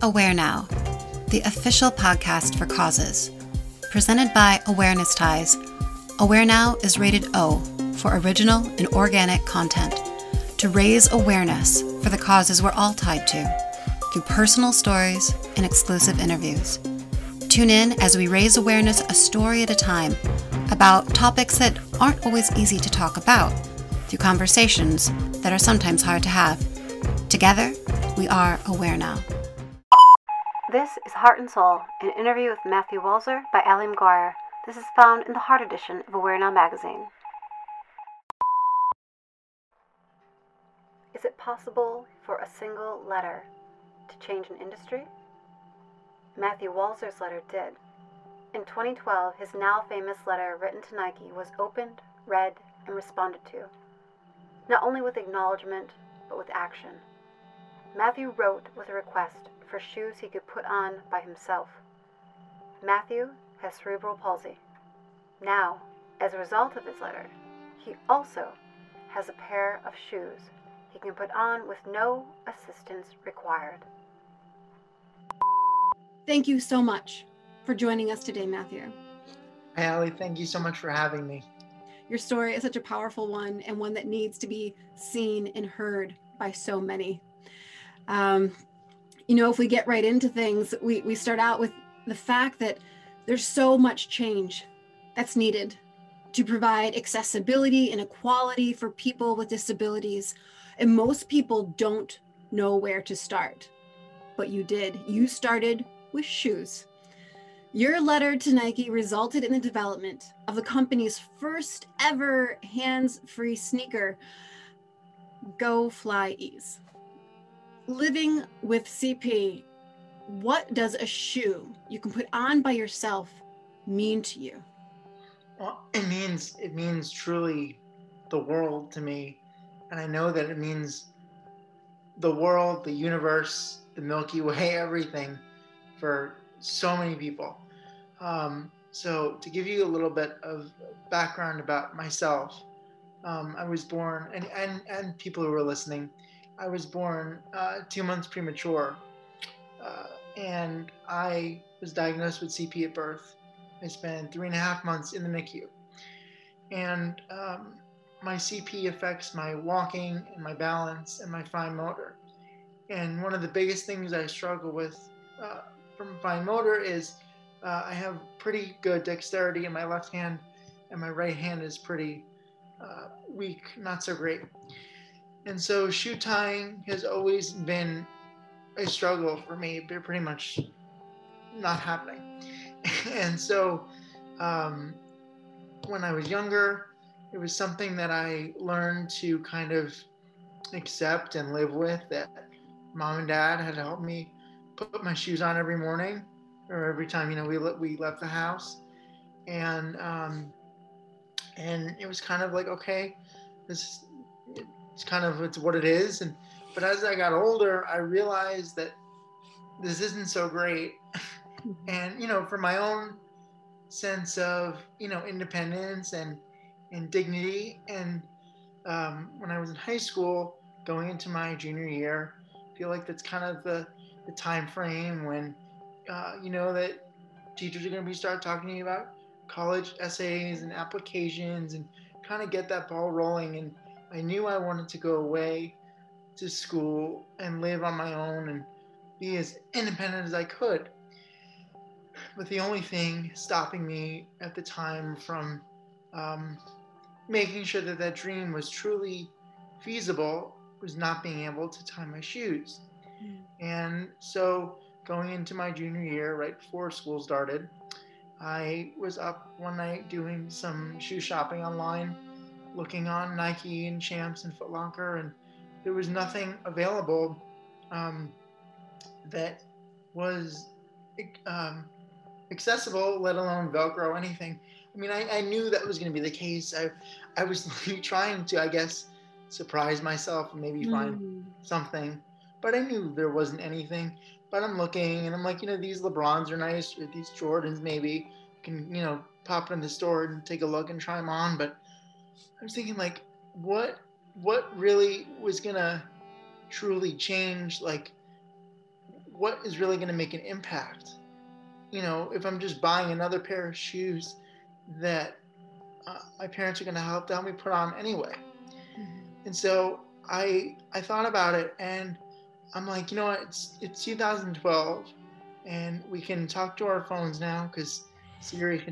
Aware Now, the official podcast for causes. Presented by Awareness Ties, Aware Now is rated O for original and organic content to raise awareness for the causes we're all tied to through personal stories and exclusive interviews. Tune in as we raise awareness a story at a time about topics that aren't always easy to talk about through conversations that are sometimes hard to have. Together, we are aware now. This is Heart and Soul, an interview with Matthew Walzer by Ali McGuire. This is found in the Heart edition of Aware Now magazine. Is it possible for a single letter to change an industry? Matthew Walzer's letter did. In 2012, his now famous letter written to Nike was opened, read, and responded to, not only with acknowledgement, but with action. Matthew wrote with a request for shoes he could put on by himself. Matthew has cerebral palsy. Now, as a result of his letter, he also has a pair of shoes he can put on with no assistance required. Thank you so much for joining us today, Matthew. Hey, Ali, thank you so much for having me. Your story is such a powerful one and one that needs to be seen and heard by so many. Um, you know, if we get right into things, we, we start out with the fact that there's so much change that's needed to provide accessibility and equality for people with disabilities. And most people don't know where to start, but you did. You started with shoes. Your letter to Nike resulted in the development of the company's first ever hands free sneaker, Go FlyEase living with CP, what does a shoe you can put on by yourself mean to you? Well, it means it means truly the world to me, and I know that it means the world, the universe, the Milky Way, everything for so many people. Um, so, to give you a little bit of background about myself, um, I was born, and, and, and people who are listening, I was born uh, two months premature, uh, and I was diagnosed with CP at birth. I spent three and a half months in the NICU, and um, my CP affects my walking and my balance and my fine motor. And one of the biggest things I struggle with uh, from fine motor is uh, I have pretty good dexterity in my left hand, and my right hand is pretty uh, weak, not so great. And so shoe tying has always been a struggle for me, but pretty much not happening. and so um, when I was younger, it was something that I learned to kind of accept and live with that mom and dad had helped me put my shoes on every morning or every time, you know, we, we left the house. And, um, and it was kind of like, okay, this it's kind of it's what it is. And but as i got older i realized that this isn't so great. Mm-hmm. and you know for my own sense of you know independence and and dignity. And um, when i was in high school going into my junior year I feel like that's kind of the the time frame when uh, you know that teachers are going to be start talking to you about college essays and applications and kind of get that ball rolling. And I knew I wanted to go away to school and live on my own and be as independent as I could. But the only thing stopping me at the time from um, making sure that that dream was truly feasible was not being able to tie my shoes. Mm. And so, going into my junior year, right before school started, I was up one night doing some shoe shopping online looking on Nike and Champs and Foot Locker, and there was nothing available um, that was um, accessible, let alone Velcro, anything. I mean, I, I knew that was going to be the case. I, I was trying to, I guess, surprise myself and maybe find mm. something, but I knew there wasn't anything. But I'm looking and I'm like, you know, these LeBrons are nice, or these Jordans maybe can, you know, pop in the store and take a look and try them on. But I was thinking like, what what really was gonna truly change like what is really going to make an impact? You know, if I'm just buying another pair of shoes that uh, my parents are going to help to help me put on anyway. Mm-hmm. And so I I thought about it and I'm like, you know what? It's it's 2012 and we can talk to our phones now because Siri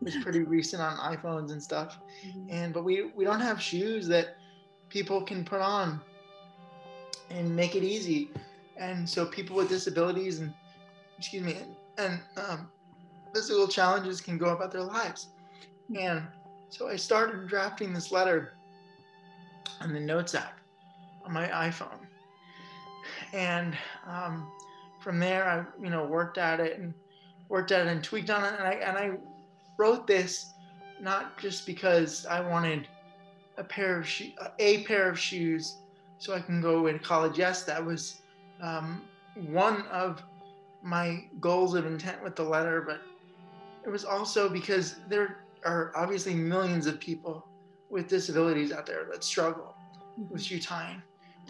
was pretty recent on iPhones and stuff. Mm-hmm. And but we we don't have shoes that people can put on and make it easy. And so people with disabilities and excuse me and, and um, physical challenges can go about their lives. And so I started drafting this letter on the Notes app on my iPhone. And um, from there, I you know worked at it and worked at it and tweaked on it. And I and I wrote this not just because I wanted a pair of sho- a pair of shoes so I can go to college. Yes, that was um, one of my goals of intent with the letter, but it was also because there are obviously millions of people with disabilities out there that struggle mm-hmm. with shoe tying,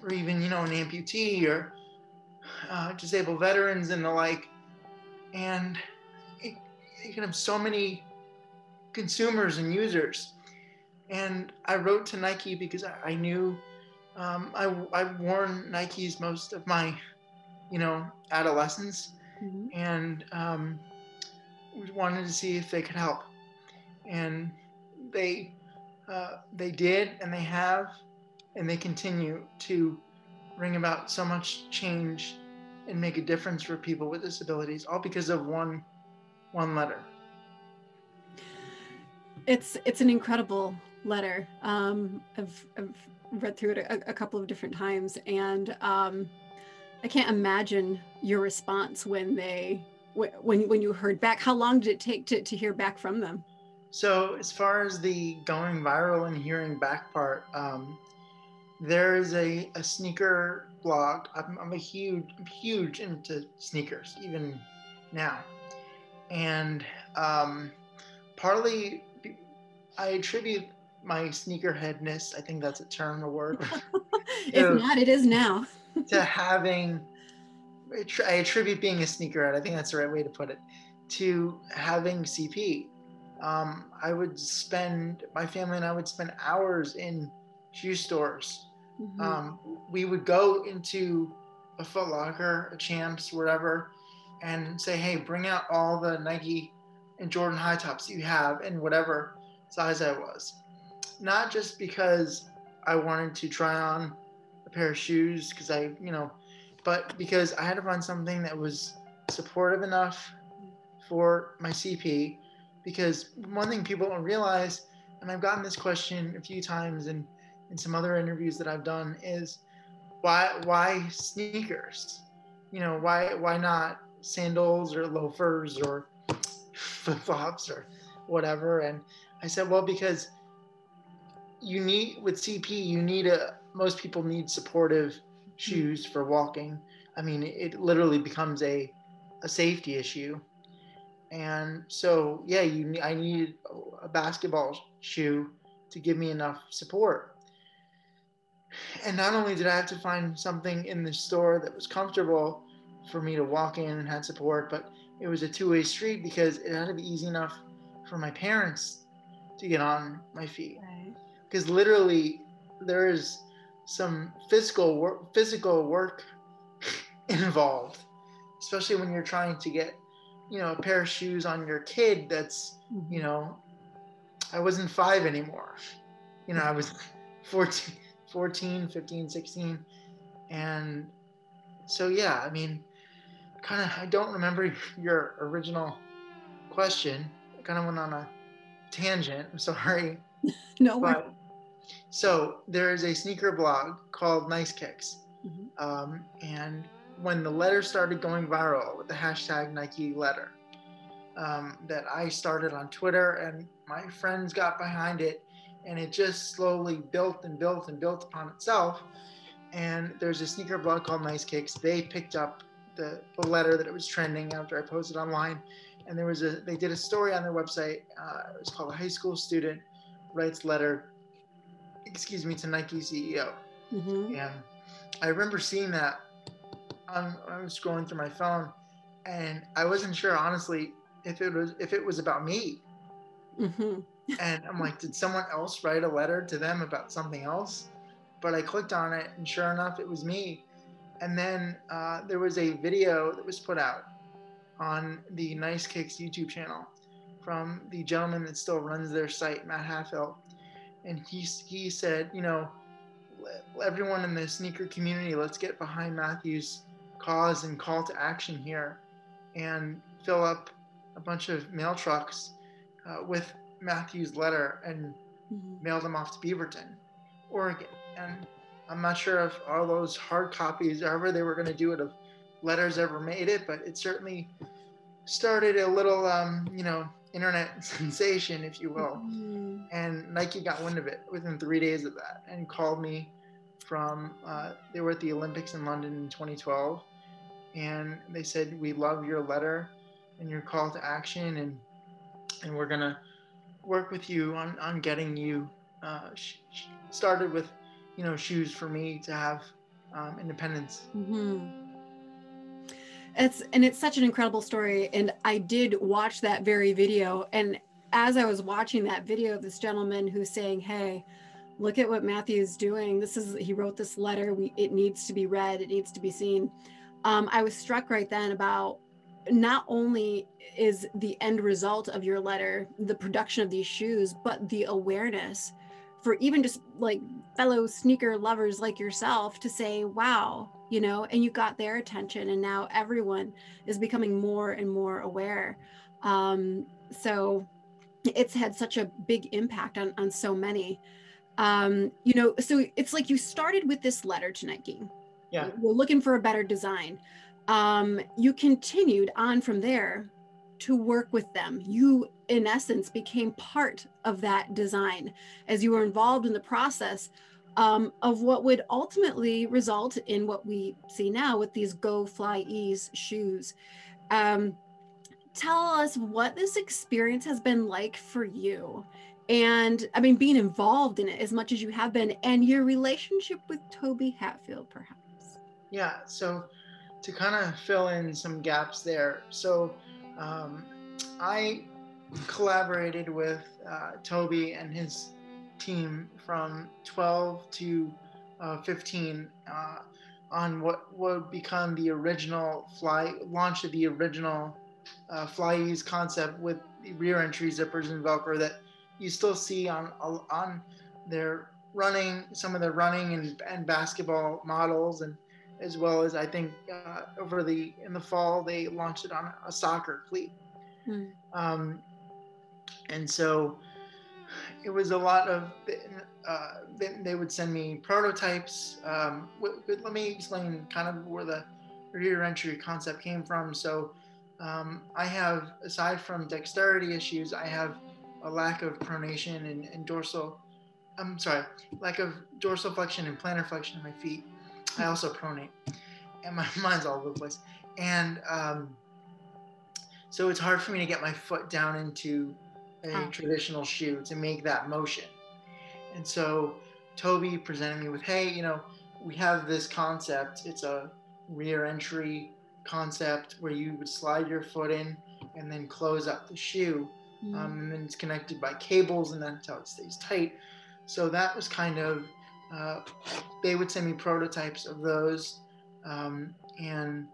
or even you know an amputee or uh, disabled veterans and the like, and it, you can have so many consumers and users. And I wrote to Nike because I, I knew um, I, I've worn Nikes most of my, you know, adolescence, mm-hmm. and um, wanted to see if they could help, and they uh, they did, and they have, and they continue to bring about so much change and make a difference for people with disabilities, all because of one one letter. It's it's an incredible letter. Um, I've, I've read through it a, a couple of different times, and um, I can't imagine your response when they when when you heard back. How long did it take to, to hear back from them? So as far as the going viral and hearing back part, um, there is a, a sneaker blog. I'm, I'm a huge huge into sneakers even now, and um, partly I attribute my sneakerheadness. I think that's a term, a word. if not, it is now. to having, I attribute being a sneakerhead. I think that's the right way to put it. To having CP, um, I would spend my family and I would spend hours in shoe stores. Mm-hmm. Um, we would go into a Foot Locker, a Champs, wherever, and say, "Hey, bring out all the Nike and Jordan high tops you have in whatever size I was." not just because I wanted to try on a pair of shoes because I, you know, but because I had to find something that was supportive enough for my CP. Because one thing people don't realize, and I've gotten this question a few times in, in some other interviews that I've done, is why why sneakers? You know, why why not sandals or loafers or flip flops or whatever? And I said, well, because you need with CP, you need a most people need supportive shoes for walking. I mean, it literally becomes a a safety issue. And so, yeah, you I needed a basketball shoe to give me enough support. And not only did I have to find something in the store that was comfortable for me to walk in and had support, but it was a two-way street because it had to be easy enough for my parents to get on my feet. Right because literally there is some physical work, physical work involved, especially when you're trying to get, you know, a pair of shoes on your kid. That's, mm-hmm. you know, I wasn't five anymore. You know, I was 14, 14 15, 16. And so, yeah, I mean, kind of, I don't remember your original question. I kind of went on a tangent. I'm sorry. no, but, so there is a sneaker blog called Nice Kicks. Mm-hmm. Um, and when the letter started going viral with the hashtag Nike letter, um, that I started on Twitter and my friends got behind it, and it just slowly built and built and built upon itself. And there's a sneaker blog called Nice Kicks. They picked up the, the letter that it was trending after I posted online, and there was a they did a story on their website. Uh, it was called a high school student writes letter excuse me, to Nike CEO. Mm-hmm. And I remember seeing that I'm, I'm scrolling through my phone, and I wasn't sure honestly if it was if it was about me. Mm-hmm. And I'm like, did someone else write a letter to them about something else? But I clicked on it, and sure enough, it was me. And then uh, there was a video that was put out on the Nice Kicks YouTube channel from the gentleman that still runs their site, Matt Halfhill. And he, he said, you know, everyone in the sneaker community, let's get behind Matthew's cause and call to action here and fill up a bunch of mail trucks uh, with Matthew's letter and mm-hmm. mail them off to Beaverton, Oregon. And I'm not sure if all those hard copies, however they were going to do it, of letters ever made it, but it certainly started a little, um, you know, internet sensation, if you will. Mm-hmm. And Nike got wind of it within three days of that and called me from, uh, they were at the Olympics in London in 2012. And they said, We love your letter and your call to action. And, and we're going to work with you on, on getting you uh, started with, you know, shoes for me to have um, independence. Mm-hmm. It's and it's such an incredible story. And I did watch that very video. And as I was watching that video of this gentleman who's saying, "Hey, look at what Matthew's doing. This is he wrote this letter. We it needs to be read. It needs to be seen." Um, I was struck right then about not only is the end result of your letter the production of these shoes, but the awareness for even just like fellow sneaker lovers like yourself to say, wow, you know, and you got their attention, and now everyone is becoming more and more aware. Um, so it's had such a big impact on, on so many. Um, you know, so it's like you started with this letter to Nike. Yeah. We're looking for a better design um, you continued on from there to work with them. You, in essence, became part of that design as you were involved in the process um, of what would ultimately result in what we see now with these Go FlyEase shoes. Um, tell us what this experience has been like for you. And I mean, being involved in it as much as you have been, and your relationship with Toby Hatfield, perhaps. Yeah. So, to kind of fill in some gaps there. So um, I collaborated with uh, Toby and his team from 12 to uh, 15 uh, on what would become the original fly launch of the original uh, FlyEase concept with the rear entry zippers and Velcro that you still see on on their running some of the running and, and basketball models and as well as I think uh, over the in the fall they launched it on a soccer cleat. Mm. Um, and so it was a lot of uh, they would send me prototypes. Um, let me explain kind of where the rear entry concept came from. So um, I have, aside from dexterity issues, I have a lack of pronation and, and dorsal. I'm sorry, lack of dorsal flexion and plantar flexion in my feet. I also pronate, and my mind's all over the place. And um, so it's hard for me to get my foot down into a oh. traditional shoe to make that motion. And so Toby presented me with, hey, you know, we have this concept. It's a rear entry concept where you would slide your foot in and then close up the shoe. Mm. Um, and then it's connected by cables, and that's how it stays tight. So that was kind of uh, they would send me prototypes of those, um, and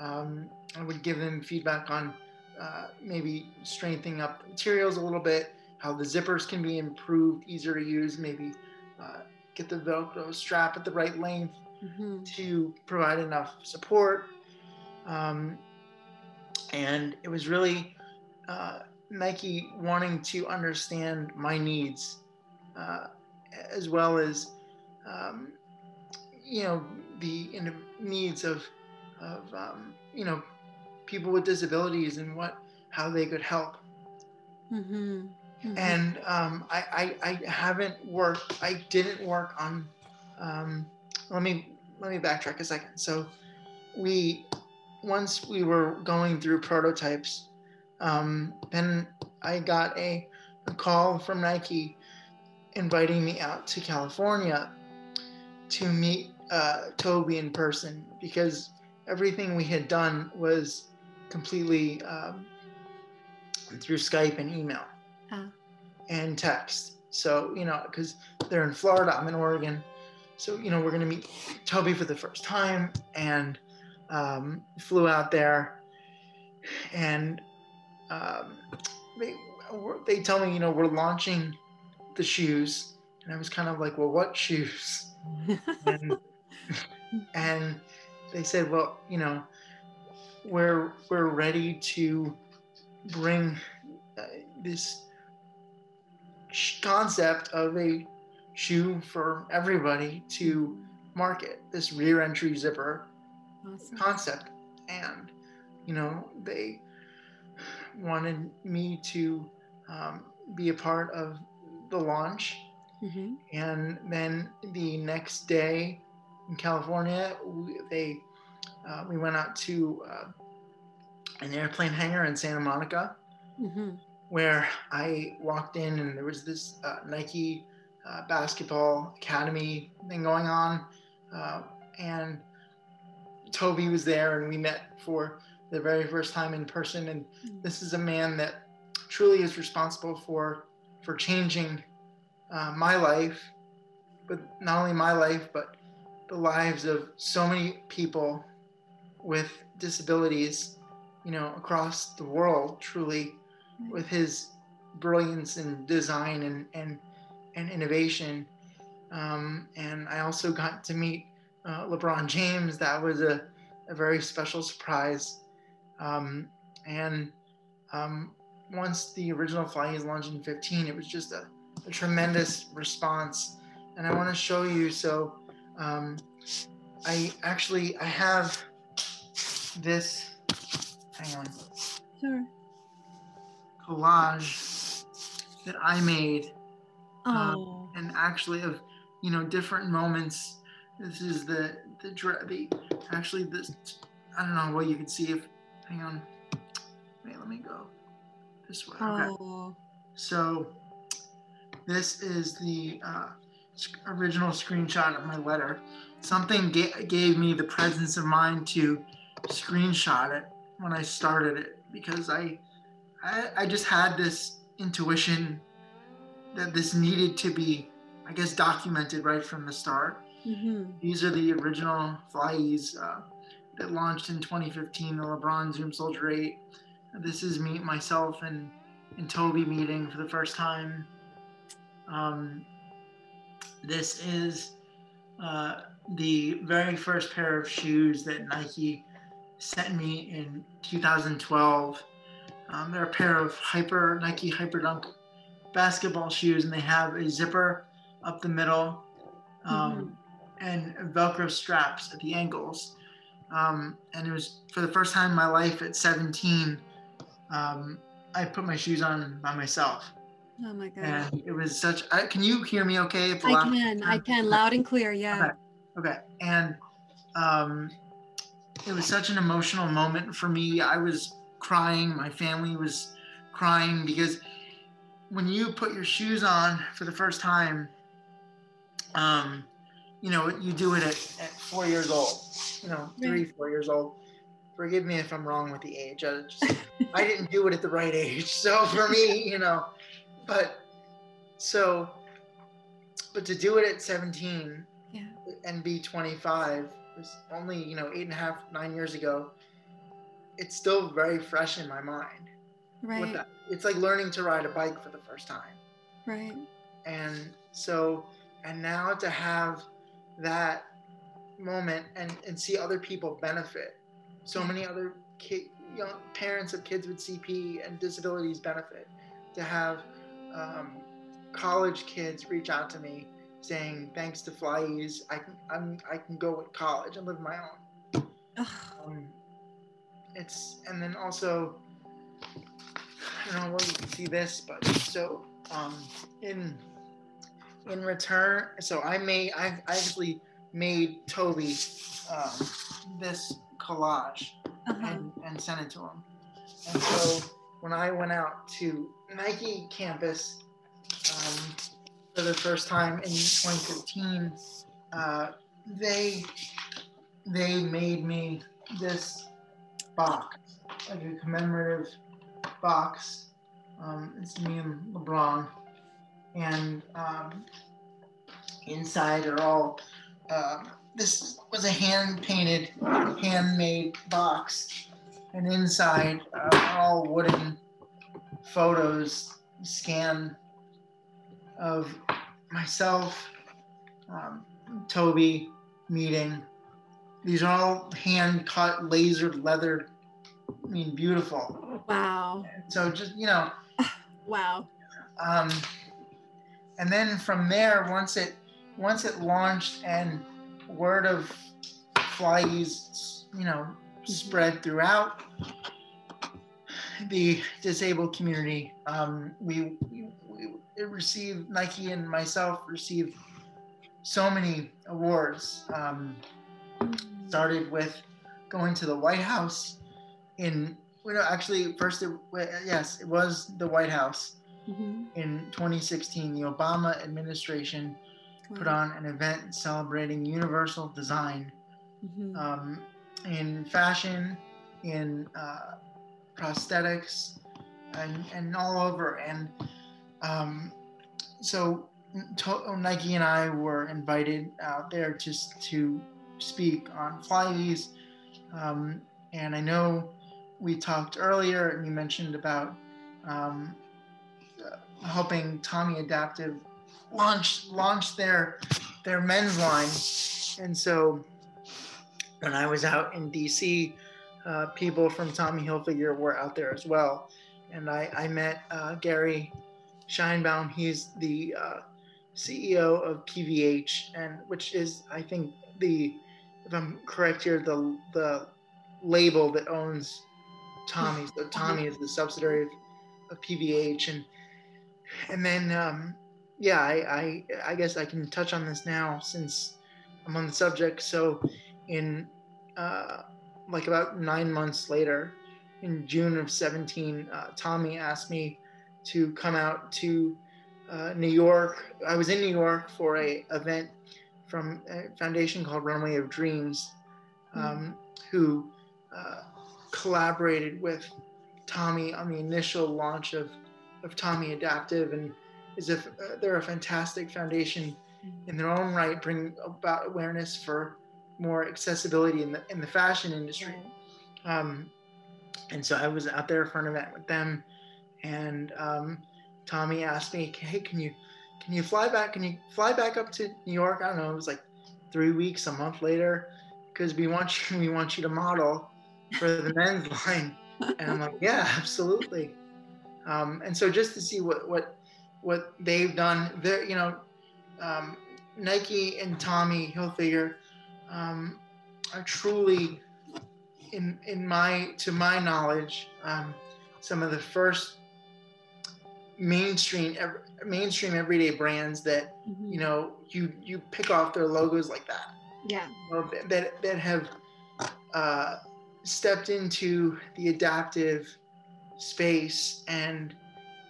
um, I would give them feedback on uh, maybe strengthening up the materials a little bit, how the zippers can be improved, easier to use, maybe uh, get the Velcro strap at the right length mm-hmm. to provide enough support. Um, and it was really uh, Nike wanting to understand my needs uh, as well as um, you know, the needs of, of um, you know, people with disabilities and what, how they could help. Mm-hmm. Mm-hmm. And um, I, I, I haven't worked, I didn't work on, um, let me, let me backtrack a second. So we, once we were going through prototypes, um, then I got a, a call from Nike inviting me out to California to meet uh, Toby in person because everything we had done was completely um, through Skype and email Ah. and text. So, you know, because they're in Florida, I'm in Oregon. So, you know, we're going to meet Toby for the first time and um, flew out there. And um, they, they tell me, you know, we're launching the shoes. And I was kind of like, well, what shoes? and, and they said, well, you know, we're we're ready to bring uh, this sh- concept of a shoe for everybody to market this rear entry zipper awesome. concept and you know they wanted me to um, be a part of the launch Mhm. and then the next day in California, we, they uh, we went out to uh, an airplane hangar in Santa Monica, Mhm. where I walked in and there was this uh, Nike uh, basketball academy thing going on, uh, and Toby was there, and we met for the very first time in person. And this is a man that truly is responsible for for changing uh, my life, but not only my life, but the lives of so many people with disabilities, you know, across the world. Truly, with his brilliance and design and and, and innovation. Um, and I also got to meet uh, LeBron James. That was a, a very special surprise. Um, and um, once the original FlyEase launched in 15, it was just a, a tremendous response. And I want to show you. So um, I actually I have this. Hang on Sure. collage that I made, Um, Oh. and actually of you know different moments. This is the the the actually this I don't know what you can see if hang on. Wait, let me go this way. Okay. Oh. So this is the uh, original screenshot of my letter. Something ga- gave me the presence of mind to screenshot it when I started it because I, I, I just had this intuition that this needed to be, I guess, documented right from the start. Mhm. These are the original FlyEase uh, that launched in 2015, the LeBron Zoom Soldier 8. This is me, myself, and, and Toby meeting for the first time. Um, this is uh, the very first pair of shoes that Nike sent me in 2012. Um, they're a pair of Hyper Nike Hyperdunk basketball shoes, and they have a zipper up the middle. Um, and Velcro straps at the ankles. Um, and it was for the first time in my life at 17, um, I put my shoes on by myself. Oh my god. And it was such, I, can you hear me okay? I can. I can. Loud and clear. Yeah. Okay. And um, it was such an emotional moment for me. I was crying. My family was crying because when you put your shoes on for the first time, um, you know, you do it at, at four years old, you know, three, four years old. Forgive me if I'm wrong with the age. I just, I didn't do it at the right age. So for me, you know, but so, but to do it at 17 Yeah. and be 25 was only, you know, eight and a half, nine years ago. It's still very fresh in my mind. Right. It's like learning to ride a bike for the first time Right. and so and now to have that moment and and see other people benefit so many other kid, young parents of kids with cp and disabilities benefit to have um, college kids reach out to me saying thanks to FlyEase i can I'm, i can go with college and live my own um, it's and then also I don't know where you can see this, but so um, in in return, so I made I actually made Toby um, this collage Uh-huh. and, and sent it to him. And so when I went out to Nike campus um, for the first time in 2015, uh, they they made me this box, like a commemorative box. Um, it's me and LeBron, and um, inside are all. Uh, this was a hand painted, handmade box, and inside uh, are all wooden photos scan of myself, um, Toby meeting. These are all hand cut, lasered, leather. I mean, beautiful. Wow. So just you know. wow. Um, and then from there, once it once it launched and word of FlyEase, you know, spread throughout the disabled community, um, we, we, we received Nike and myself received so many awards. Um, started with going to the White House in, well, actually, first, it, yes, it was the White House mm-hmm. in 2016. The Obama administration put on an event celebrating universal design mm-hmm. um, in fashion, in uh, prosthetics, and, and all over. And um, so Nike and I were invited out there just to speak on FlyEase. Um, and I know we talked earlier, and you mentioned about um, uh, helping Tommy Adaptive launch launch their their men's line. And so when I was out in DC, uh, people from Tommy Hilfiger were out there as well. And I, I met uh, Gary Sheinbaum. He's the uh, CEO of PVH, and which is, I think, the if I'm correct here, the the label that owns Tommy. So Tommy is the subsidiary of, of PVH, and and then um, yeah, I, I I guess I can touch on this now since I'm on the subject. So in uh, like about nine months later, in June of 17, uh, Tommy asked me to come out to uh, New York. I was in New York for a event from a foundation called Runway of Dreams, um, mm-hmm. who uh, collaborated with Tommy on the initial launch of, of Tommy Adaptive, and is if uh, they're a fantastic foundation mm-hmm. in their own right, bring about awareness for more accessibility in the in the fashion industry. Um, and so I was out there for an event with them, and um, Tommy asked me, "Hey, can you can you fly back? Can you fly back up to New York? I don't know. It was like three weeks, a month later, because we want you we want you to model for the men's line." And I'm like, "Yeah, absolutely." Um, and so just to see what what what they've done, there, you know, um, Nike and Tommy Hilfiger um, are truly, in in my to my knowledge, um, some of the first mainstream mainstream everyday brands that mm-hmm. you know you you pick off their logos like that. Yeah. Or that that have uh, stepped into the adaptive space and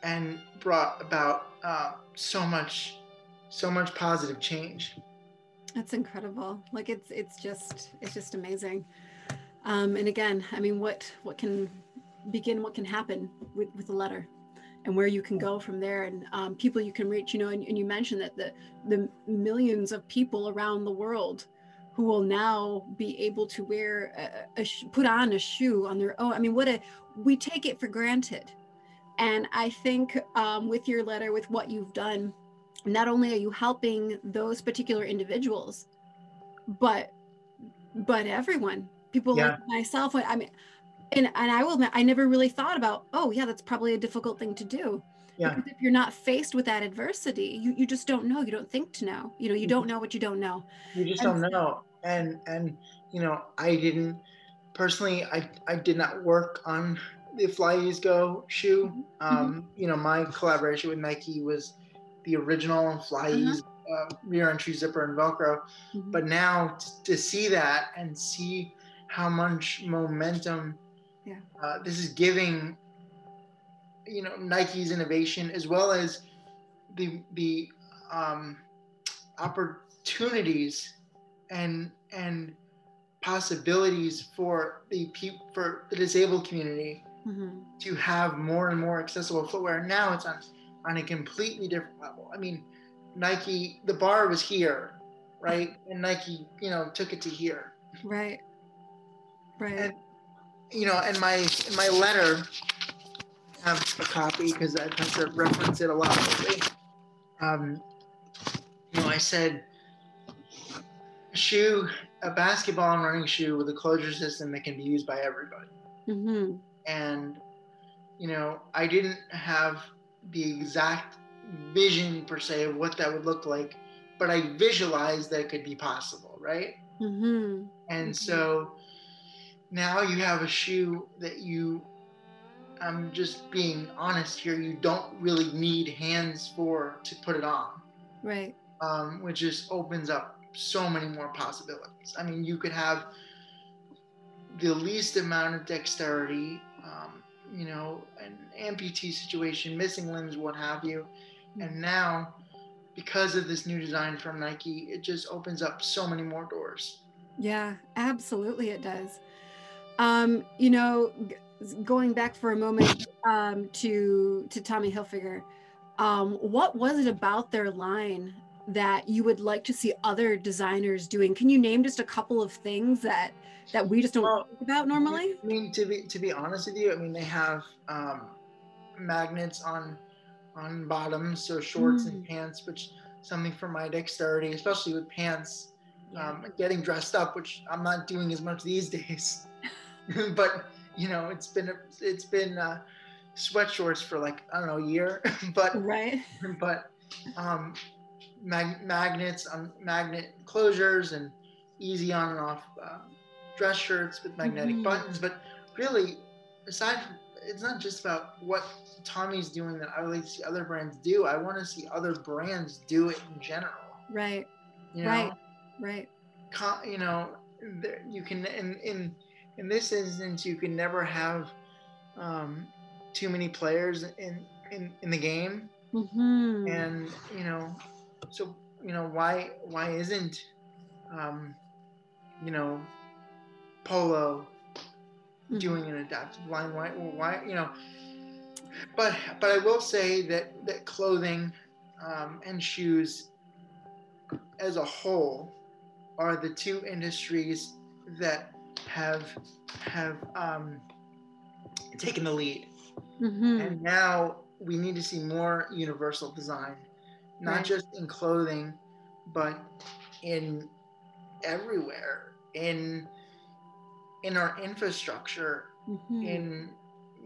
and brought about uh, so much so much positive change. That's incredible. Like it's it's just it's just amazing. Um, and again, I mean, what what can begin? What can happen with with a letter? and where you can go from there and um, people you can reach you know and, and, you mentioned that the the millions of people around the world who will now be able to wear a, a put on a shoe on their own i mean what a we take it for granted and i think um, with your letter with what you've done not only are you helping those particular individuals but but everyone people yeah. like myself i mean and and i will i never really thought about oh yeah that's probably a difficult thing to do yeah. because if you're not faced with that adversity you, you just don't know you don't think to know you know you don't mm-hmm. know what you don't know you just and, don't know and and you know i didn't personally i i did not work on the FlyEase Go shoe mm-hmm. um mm-hmm. you know my collaboration with nike was the original FlyEase uh-huh. uh, rear entry zipper and Velcro. Mm-hmm. But now t- to see that and see how much momentum yeah. uh, this is giving, you know, Nike's innovation as well as the the um, opportunities and and possibilities for the people for the disabled community Mhm. to have more and more accessible footwear. Now it's on on a completely different level. I mean, Nike, the bar was here, right? And Nike, you know, took it to here. Right. Right. And you know, and my in my letter, I have a copy because I tend to reference it a lot lately. Um, you know, I said a shoe, a basketball and running shoe with a closure system that can be used by everybody. hmm and you know i didn't have the exact vision per se of what that would look like but i visualized that it could be possible right hmm and Mhm. so now you have a shoe that you i'm just being honest here you don't really need hands for to put it on Right. um, which just opens up so many more possibilities. I mean, you could have the least amount of dexterity, you know, an amputee situation, missing limbs, what have you. And now, because of this new design from Nike, it just opens up so many more doors. Yeah, absolutely it does. Um, you know, g- going back for a moment um, to to Tommy Hilfiger, um, what was it about their line that you would like to see other designers doing? Can you name just a couple of things that that we just don't Well, think about normally? I mean, to be to be honest with you, I mean they have um, magnets on on bottoms, so shorts and Mm. pants, which something for my dexterity, especially with pants. Um, getting dressed up, which I'm not doing as much these days. but you know, it's been it's been uh, sweat shorts for like I don't know a year, but right. but um, mag- magnets on magnet closures and easy on and off uh, dress shirts with magnetic Mhm. buttons. But really, aside from it's not just about what Tommy's doing that I would like to see other brands do. I want to see other brands do it in general. Right. You know? Right. Right. you know there, you can in in in this instance you can never have um, too many players in in in the game hmm and you know so you know why why isn't um, you know polo Mhm. doing an adaptive line why why you know but but i will say that that clothing um, and shoes as a whole are the two industries that have have um, taken the lead Mhm. and now we need to see more universal design not Right. just in clothing but in everywhere in in our infrastructure Mhm. in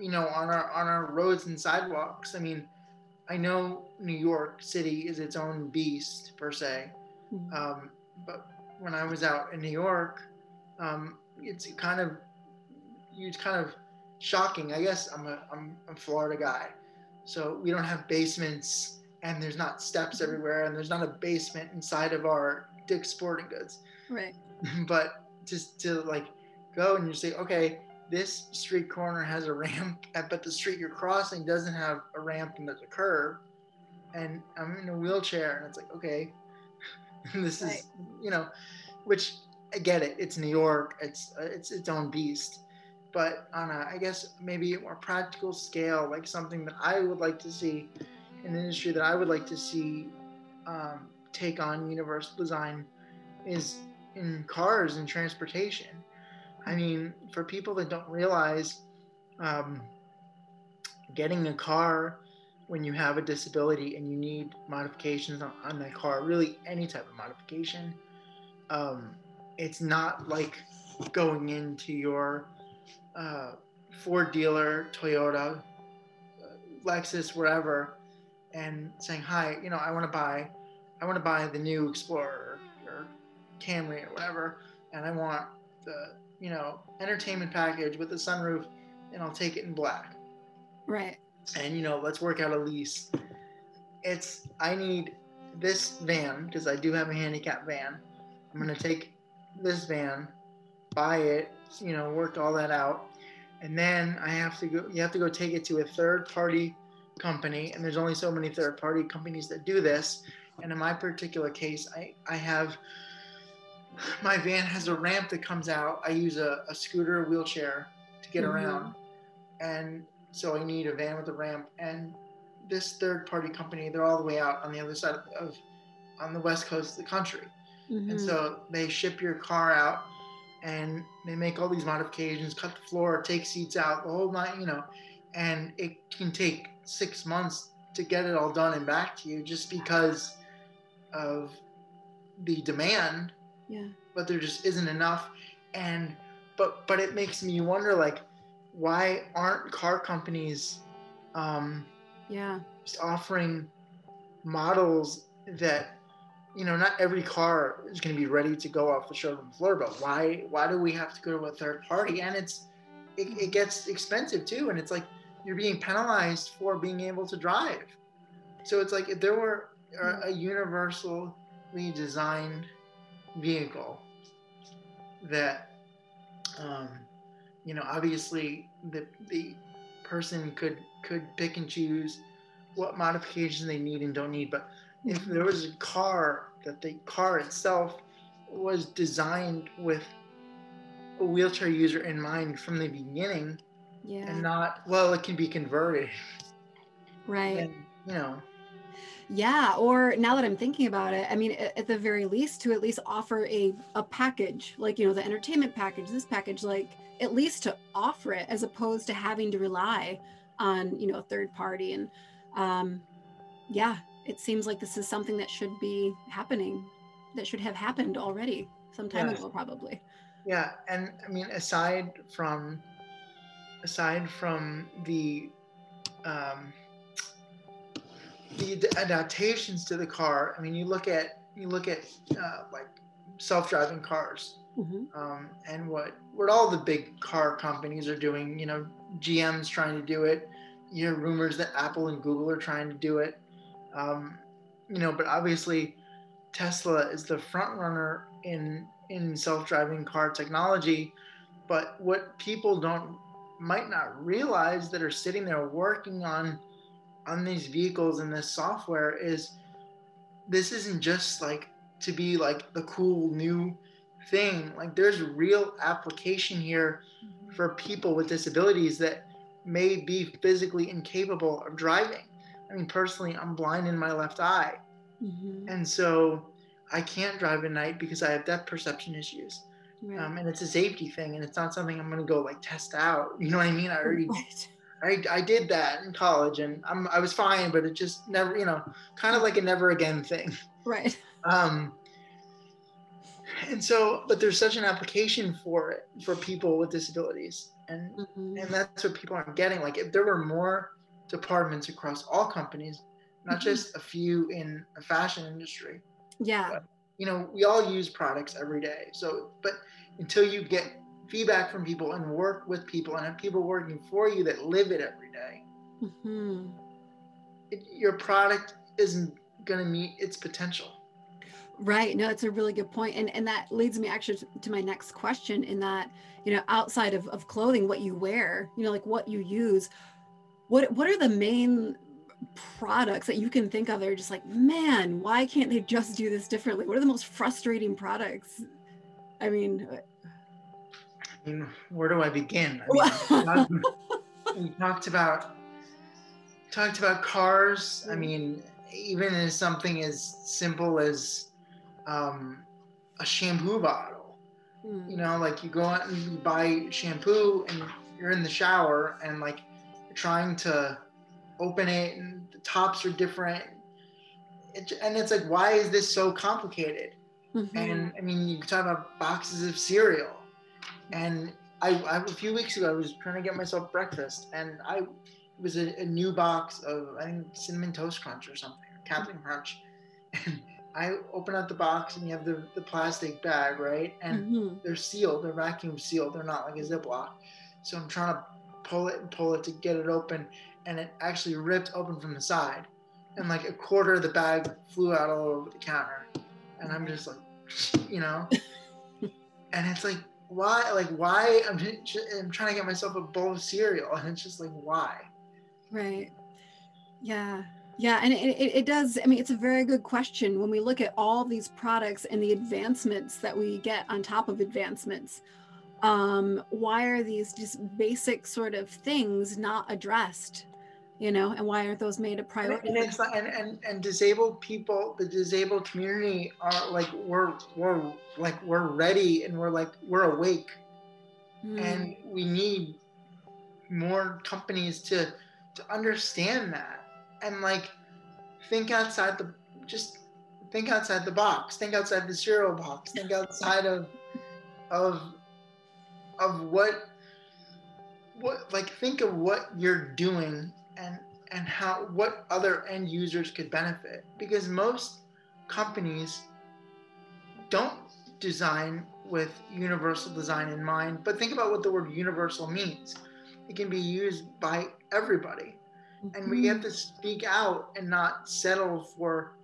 you know on our on our roads and sidewalks i mean i know new york city is its own beast per se Mhm. um, but when i was out in new york um, it's kind of it's kind of shocking i guess i'm a i'm a florida guy so we don't have basements and there's not steps everywhere and there's not a basement inside of our dick's sporting goods right. but just to like go and you say, okay, this street corner has a ramp, but the street you're crossing doesn't have a ramp and there's a curb, and I'm in a wheelchair, and it's like, okay, this Right. is, you know, which I get it. It's New York. It's uh, it's its own beast, but on a, I guess maybe a more practical scale, like something that I would like to see, an industry that I would like to see um, take on universal design, is in cars and transportation. I mean, for people that don't realize, um, getting a car when you have a disability and you need modifications on, on that car, really any type of modification, um, it's not like going into your uh, Ford dealer, Toyota, uh, Lexus, wherever, and saying, "Hi, you know, I want to buy, I want to buy the new Explorer or Camry or whatever, and I want the, you know, entertainment package with the sunroof, and I'll take it in black." Right. and you know let's work out a lease it's i need this van because i do have a handicap van i'm going to take this van buy it you know work all that out and then i have to go you have to go take it to a third party company and there's only so many third party companies that do this and in my particular case i i have my van has a ramp that comes out. I use a, a scooter, a wheelchair to get Mhm. around. And so I need a van with a ramp. And this third party company, they're all the way out on the other side of, of on the west coast of the country. And Mhm. so they ship your car out and they make all these modifications, cut the floor, take seats out, the whole night, you know, and it can take six months to get it all done and back to you just because of the demand, yeah. but there just isn't enough. And but but it makes me wonder like why aren't car companies um Yeah. just offering models that you know not every car is going to be ready to go off the showroom floor but why why do we have to go to a third party and it's it, it gets expensive too and it's like you're being penalized for being able to drive so it's like if there were a, a universally designed vehicle that um, you know obviously the the person could could pick and choose what modifications they need and don't need but if there was a car that the car itself was designed with a wheelchair user in mind from the beginning Yeah. and not well it can be converted right. and you know Yeah, or now that I'm thinking about it, I mean, at, the very least, to at least offer a a package, like you know, the entertainment package, this package, like at least to offer it, as opposed to having to rely on you know a third party. And um, yeah, it seems like this is something that should be happening, that should have happened already some time Yeah. ago, probably. Yeah, and I mean, aside from aside from the um, the adaptations to the car, I mean, you look at you look at uh, like self-driving cars Mhm. um, and what what all the big car companies are doing. You know, GM's trying to do it. You hear rumors that Apple and Google are trying to do it. Um, you know, but obviously Tesla is the front runner in in self-driving car technology. But what people don't might not realize that are sitting there working on on these vehicles and this software is this isn't just like to be like the cool new thing. Like there's real application here for people with disabilities that may be physically incapable of driving. I mean, personally, I'm blind in my left eye. Mhm. And so I can't drive at night because I have depth perception issues. Right. Um, and it's a safety thing, and it's not something I'm going to go like test out. You know what I mean? I already. I, I did that in college, and I'm, I was fine, but it just never, you know, kind of like a never again thing. Right. Um, and so, but there's such an application for it for people with disabilities, and Mhm. and that's what people aren't getting. Like, if there were more departments across all companies, not Mhm. just a few in the fashion industry, Yeah. you know, we all use products every day. So, but until you get feedback from people and work with people and have people working for you that live it every day, hmm it, your product isn't going to meet its potential. Right. No, it's a really good point. And and that leads me actually to, to my next question in that, you know, outside of, of clothing, what you wear, you know, like what you use, what what are the main products that you can think of that are just like, man, why can't they just do this differently? What are the most frustrating products? I mean, mean, where do I begin? I mean, we talked about talked about cars. I mean, even as something as simple as um, a shampoo bottle. hmm, You know, like you go out and you buy shampoo and you're in the shower and like you're trying to open it and the tops are different. It, and it's like, why is this so complicated? mhm, And I mean, you talk about boxes of cereal. And I, I a few weeks ago, I was trying to get myself breakfast, and I it was a, a new box of I think cinnamon toast crunch or something, or Captain Crunch. And I open up the box, and you have the, the plastic bag, right? And mhm. they're sealed, they're vacuum sealed, they're not like a Ziploc. So I'm trying to pull it and pull it to get it open, and it actually ripped open from the side, and like a quarter of the bag flew out all over the counter, and I'm just like, you know, and it's like why, like why? I'm I'm trying to get myself a bowl of cereal, and it's just like why? Right. Yeah. Yeah, and it, it, does. I mean, it's a very good question when we look at all these products and the advancements that we get on top of advancements. Um, why are these just basic sort of things not addressed? You know, and why aren't those made a priority? And, and, and, and, and disabled people, the disabled community are like we're we're like we're ready and we're like we're awake, mm. and we need more companies to to understand that and like think outside the just think outside the box think outside the cereal box think outside of of of what what like think of what you're doing and and how what other end users could benefit. Because most companies don't design with universal design in mind but think about what the word universal means. It can be used by everybody. And we have mm-hmm. to speak out and not settle for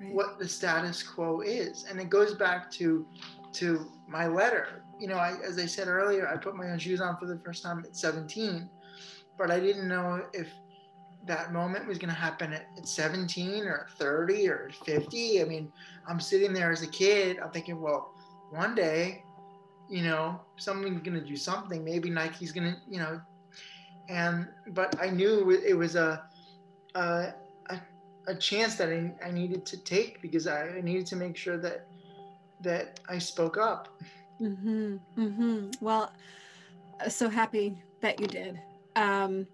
right. what the status quo is. And it goes back to to my letter. You know I, as i said earlier i put my own shoes on for the first time at 17 but i didn't know if that moment was going to happen at, at 17 or 30 or 50 i mean i'm sitting there as a kid i'm thinking well one day you know someone's going to do something maybe nike's going to you know and but I knew it was a a, a chance that I, I needed to take because I needed to make sure that that I spoke up. Mm-hmm. Mm-hmm. Well, so happy that you did. Um,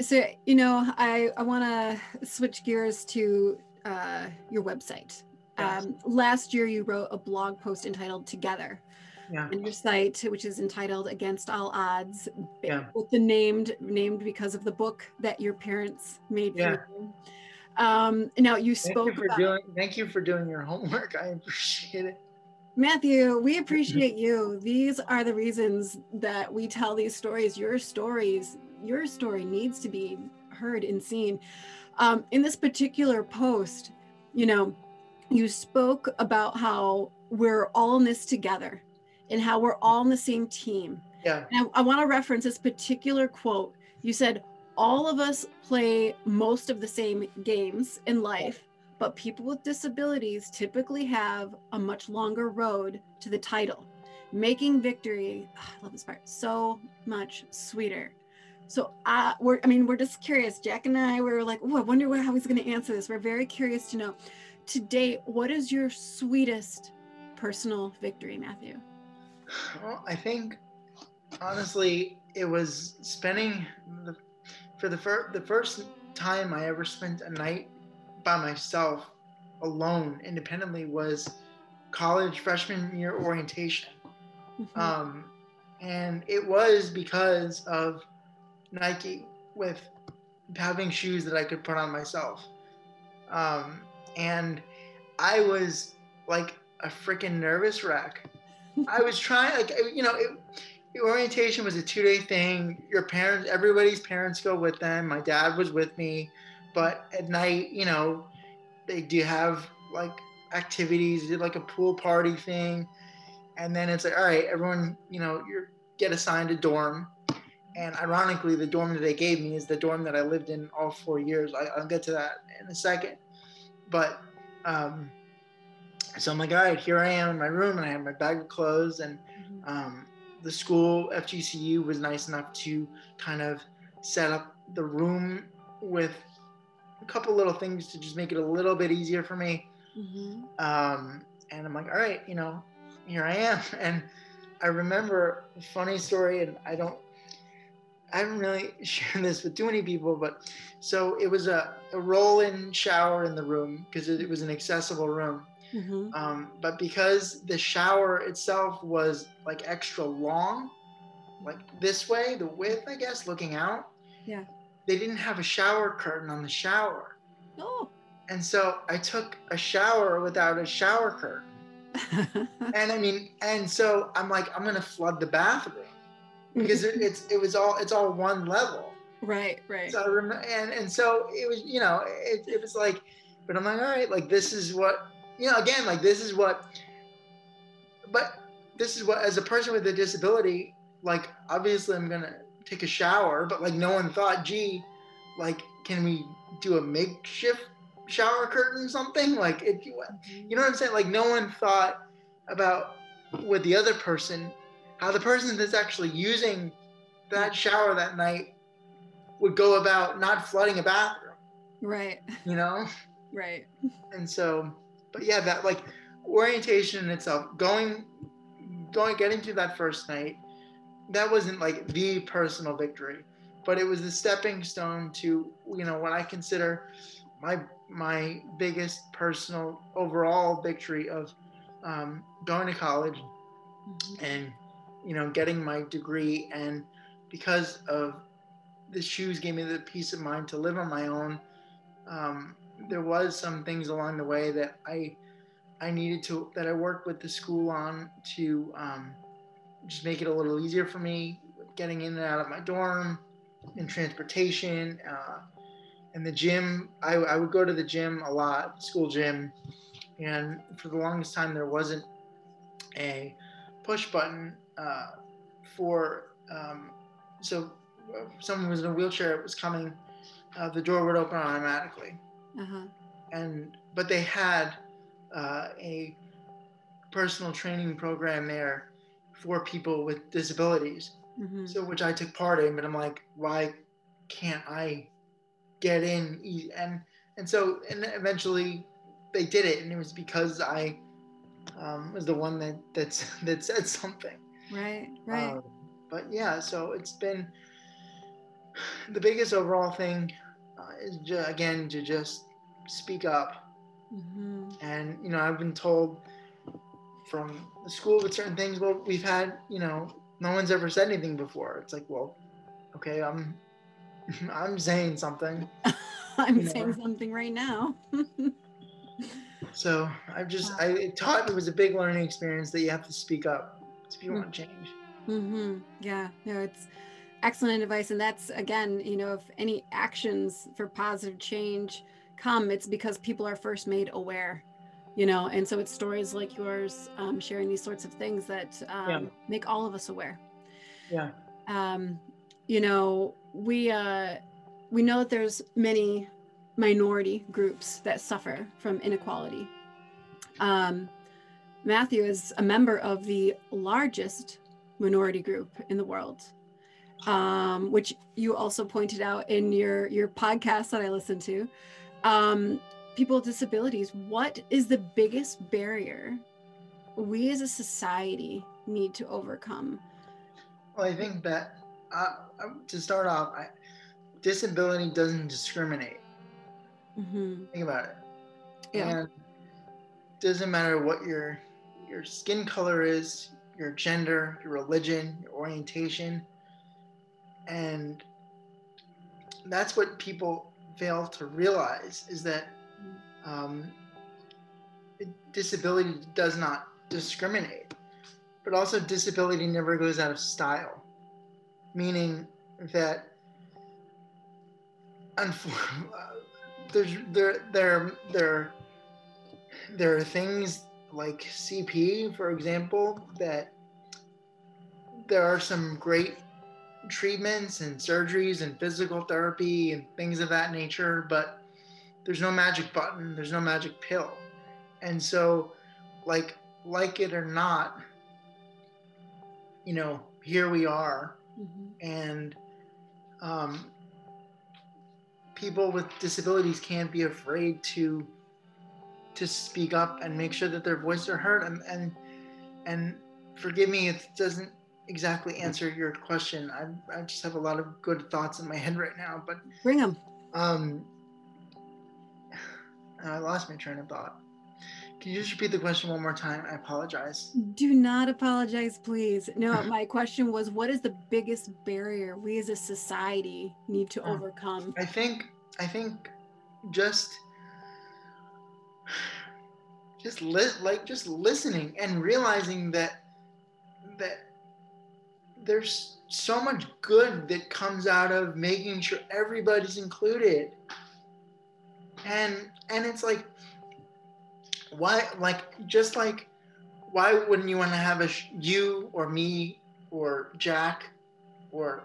so you know, I I want to switch gears to uh, your website. Yes. Um, last year, you wrote a blog post entitled "Together," yeah. your site, which is entitled "Against All Odds," yeah. with the named named because of the book that your parents made yeah. for you. Um, now you spoke. Thank you for about, doing. Thank you for doing your homework. I appreciate it. Matthew, we appreciate you. These are the reasons that we tell these stories. Your stories, your story needs to be heard and seen. Um, in this particular post, you know, you spoke about how we're all in this together and how we're all on the same team. Yeah. And I, I want to reference this particular quote. You said, all of us play most of the same games in life, but people with disabilities typically have a much longer road to the title, making victory, oh, I love this part, so much sweeter. So uh, we're, I mean, we're just curious. Jack and I were like, oh, I wonder how he's going to answer this. We're very curious to know. To date, what is your sweetest personal victory, Matthew? Well, I think honestly, it was spending the, for the first the first time I ever spent a night by myself, alone, independently, was college freshman year orientation. Mm-hmm. Um, and it was because of Nike with having shoes that I could put on myself. Um, and I was like a freaking nervous wreck I was trying, like, you know, it, orientation was a two day thing. Your parents, everybody's parents go with them. My dad was with me, but at night, you know, they do have like activities, did like a pool party thing. And then it's like, all right, everyone, you know, you get assigned a dorm. And ironically, the dorm that they gave me is the dorm that I lived in all four years. I, will get to that in a second. But um, so I'm like, all right, here I am in my room, and I have my bag of clothes, and mm-hmm. um, the school FGCU was nice enough to kind of set up the room with a couple little things to just make it a little bit easier for me. Mm-hmm. Um, and I'm like, all right, you know, here I am. And I remember a funny story, and I don't, I haven't really shared this with too many people, but so it was a, a roll-in shower in the room because it, it was an accessible room. Mm-hmm. Um, but because the shower itself was like extra long, like this way, the width, I guess, looking out. Yeah. They didn't have a shower curtain on the shower. Oh. And so I took a shower without a shower curtain. and I mean, and so I'm like, I'm gonna flood the bathroom because it, it's it was all it's all one level. Right, right. So I remember, and and so it was, you know, it, it was like, but I'm like, all right, like this is what you know, again, like this is what, but this is what, as a person with a disability, like obviously I'm gonna take a shower, but like no one thought, gee, like can we do a makeshift shower curtain or something like if you you know what i'm saying like no one thought about what the other person how the person that's actually using that shower that night would go about not flooding a bathroom right. you know? Right. And so but yeah that like orientation in itself going going getting to that first night that wasn't like the personal victory but it was the stepping stone to you know what i consider my my biggest personal overall victory of um, going to college mm-hmm. and you know getting my degree and because of the shoes gave me the peace of mind to live on my own um, there was some things along the way that i i needed to that i worked with the school on to um, just make it a little easier for me getting in and out of my dorm and transportation uh, and the gym. I, I would go to the gym a lot school gym and for the longest time there wasn't a push button uh, for um, so if someone was in a wheelchair it was coming uh, the door would open automatically uh-huh. and but they had uh, a personal training program there for people with disabilities mm-hmm. so which i took part in but i'm like why can't i get in and and so and eventually they did it and it was because i um, was the one that that's that said something right right um, but yeah so it's been the biggest overall thing uh, is ju- again to just speak up mm-hmm. and you know i've been told from the school with certain things well we've had you know no one's ever said anything before it's like well okay i'm I'm saying something. I'm saying something right now. so I've just I taught it was a big learning experience that you have to speak up if you want to change. Mm-hmm. Yeah, no, it's excellent advice, and that's again, you know, if any actions for positive change come, it's because people are first made aware. You know, and so it's stories like yours um, sharing these sorts of things that um, yeah. make all of us aware. Yeah. Um, you know, we uh, we know that there's many minority groups that suffer from inequality. Um, Matthew is a member of the largest minority group in the world, um, which you also pointed out in your your podcast that I listened to. Um, people with disabilities. What is the biggest barrier we as a society need to overcome? Well, I think that uh, to start off, I, disability doesn't discriminate. Mm-hmm. Think about it. Yeah. And doesn't matter what your your skin color is, your gender, your religion, your orientation, and that's what people fail to realize is that um, disability does not discriminate, but also disability never goes out of style. Meaning that there's there there there there are things like CP, for example, that there are some great treatments and surgeries and physical therapy and things of that nature, but there's no magic button, there's no magic pill. And so, like, like it or not, you know, here we are mm-hmm. and um, people with disabilities can't be afraid to to speak up and make sure that their voice are heard and and and forgive me it doesn't exactly answer your question I, I just have a lot of good thoughts in my head right now but bring them um i lost my train of thought can you just repeat the question one more time? I apologize. Do not apologize, please. No, my question was what is the biggest barrier we as a society need to overcome? I think I think just just li- like just listening and realizing that that there's so much good that comes out of making sure everybody's included. And and it's like why like just like why wouldn't you want to have a sh- you or me or Jack or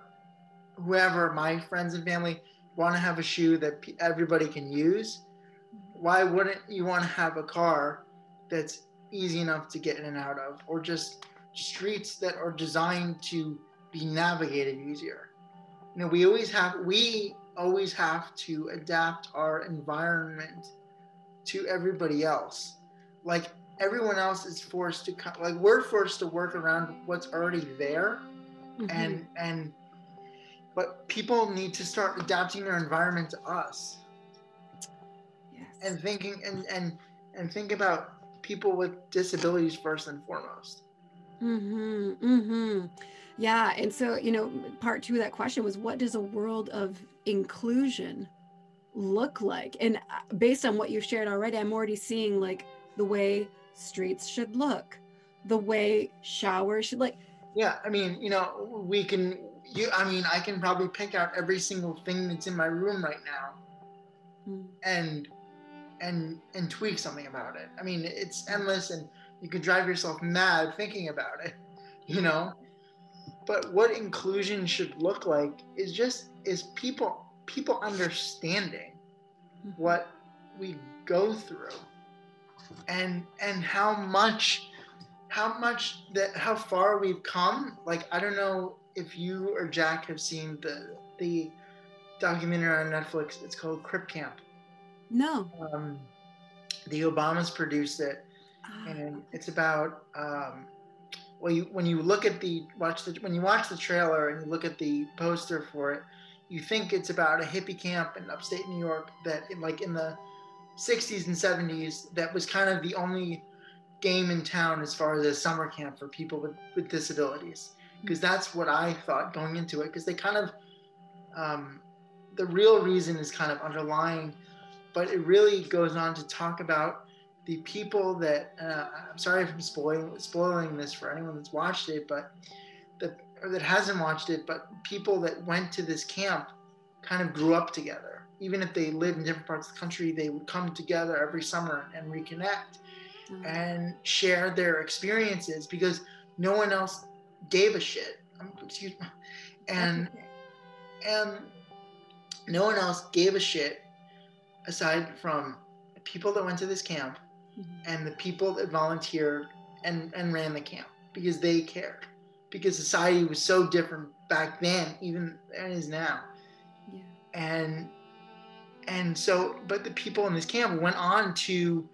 whoever my friends and family want to have a shoe that everybody can use, why wouldn't you want to have a car that's easy enough to get in and out of, or just streets that are designed to be navigated easier? You know, we always have we always have to adapt our environment to everybody else. Like everyone else is forced to co- like we're forced to work around what's already there Mhm. and and but people need to start adapting their environment to us. And thinking and and and think about people with disabilities first and foremost Mm-hmm. Mm-hmm. Yeah. And so, you know, part two of that question was what does a world of inclusion look like? And uh, based on what you've shared already, I'm already seeing like the way streets should look, the way showers should like. yeah i mean you know we can you i mean i can probably pick out every single thing that's in my room right now Mm. and and and tweak something about it. I mean it's endless and you could drive yourself mad thinking about it you know? But what inclusion should look like is just is people people understanding Mhm. what we go through and and how much how much that how far we've come. Like i don't know if you or jack have seen the the documentary on netflix. It's called crip camp No. um, the obamas produced it Ah, and it's about um, well you when you look at the watch the when you watch the trailer and you look at the poster for it you think it's about a hippie camp in upstate new york that in, like in the 60s and 70s that was kind of the only game in town as far as a summer camp for people with, with disabilities. Because that's what i thought going into it because they kind of um, the real reason is kind of underlying but it really goes on to talk about the people that uh, I'm sorry if I'm spoiling spoiling this for anyone that's watched it, but that or that hasn't watched it, but people that went to this camp kind of grew up together. Even if they lived in different parts of the country, they would come together every summer and reconnect ah. and share their experiences because no one else gave a shit. Um, excuse me. And and no one else gave a shit aside from the people that went to this camp Mhm. and the people that volunteered and, and ran the camp because they cared because society was so different back then even than it is now Yeah. and and so but the people in this camp went on to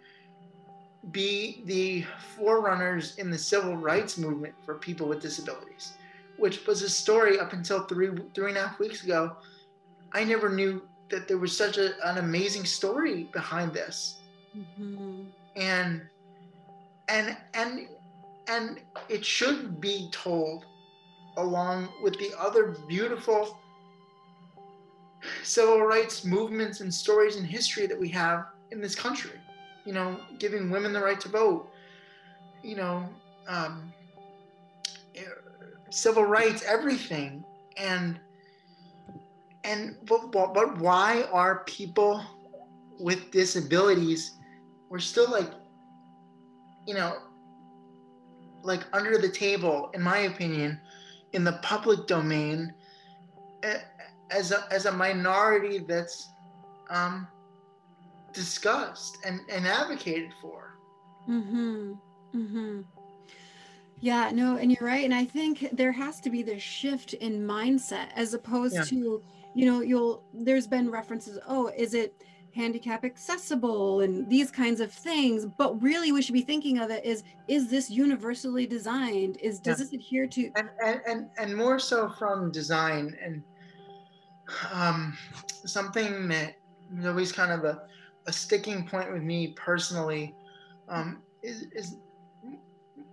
be the forerunners in the civil rights movement for people with disabilities which was a story up until three three and a half weeks ago i never knew that there was such a, an amazing story behind this. Mhm. and and and and it should be told along with the other beautiful civil rights movements and stories and history that we have in this country. You know giving women the right to vote you know um, eh, civil rights everything. And and but, but, but why are people with disabilities we're still like you know like under the table in my opinion in the public domain as a, as a minority that's um, discussed and, and advocated for Mm-hmm. Mm-hmm. Yeah, no, and you're right. And I think there has to be this shift in mindset as opposed Yeah. to, you know, you'll there's been references, oh, is it handicap accessible and these kinds of things. But really we should be thinking of it is is this universally designed? Is does Yeah. this adhere to and, and, and, and more so from design and um, something that is always kind of a, a sticking point with me personally um, is, is